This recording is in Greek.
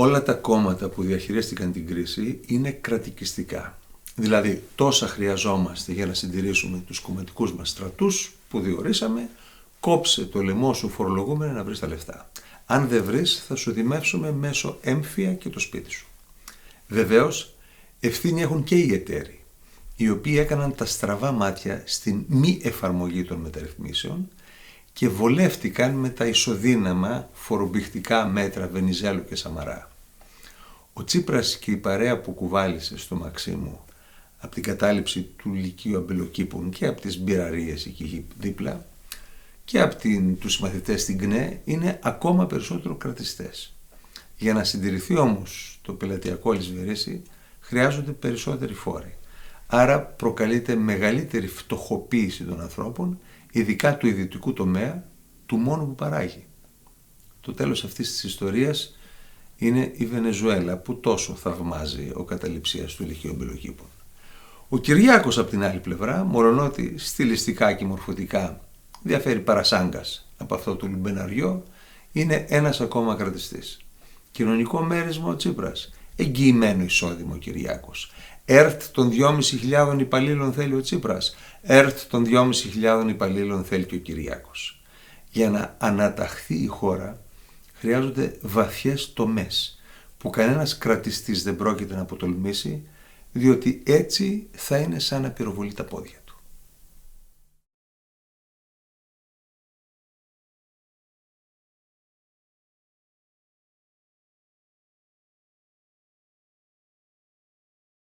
όλα τα κόμματα που διαχειρίστηκαν την κρίση είναι κρατικιστικά. Δηλαδή τόσα χρειαζόμαστε για να συντηρήσουμε τους κομματικούς μας στρατούς που διορίσαμε, κόψε το λαιμό σου φορολογούμενο να βρεις τα λεφτά. Αν δεν βρεις θα σου δημεύσουμε μέσω έμφυα και το σπίτι σου. Βεβαίως ευθύνη έχουν και οι εταίροι, οι οποίοι έκαναν τα στραβά μάτια στην μη εφαρμογή των μεταρρυθμίσεων και βολεύτηκαν με τα ισοδύναμα φορομπηχτικά μέτρα Βενιζέλου και Σαμαρά. Ο Τσίπρας και η παρέα που κουβάλισε στο Μαξίμου από την κατάληψη του Λυκείου Αμπελοκήπων και από τις μπειραρίες εκεί δίπλα και από την, τους μαθητές στην ΚΝΕ είναι ακόμα περισσότερο κρατιστές. Για να συντηρηθεί όμως το πελατειακό λησβερίσι χρειάζονται περισσότεροι φόροι. Άρα προκαλείται μεγαλύτερη φτωχοποίηση των ανθρώπων, ειδικά του ιδιωτικού τομέα, του μόνου που παράγει. Το τέλος αυτής της ιστορίας είναι η Βενεζουέλα που τόσο θαυμάζει ο καταληψίας του ηλικίου Μπελοκήπων. Ο Κυριάκος από την άλλη πλευρά, μολονότι στιλιστικά και μορφωτικά διαφέρει παρασάγκας από αυτό του Λουμπεναριό, είναι ένας ακόμα κρατιστής. Κοινωνικό μέρισμα ο Τσίπρας, εγγυημένο εισόδημα ο Κυριάκος. ΕΡΤ των 2.500 υπαλλήλων θέλει ο Τσίπρας, ΕΡΤ των 2.500 υπαλλήλων θέλει και ο Κυριάκος. Για να αναταχθεί η χώρα χρειάζονται βαθιές τομές που κανένας κρατιστής δεν πρόκειται να αποτολμήσει διότι έτσι θα είναι σαν να πυροβολεί τα πόδια του.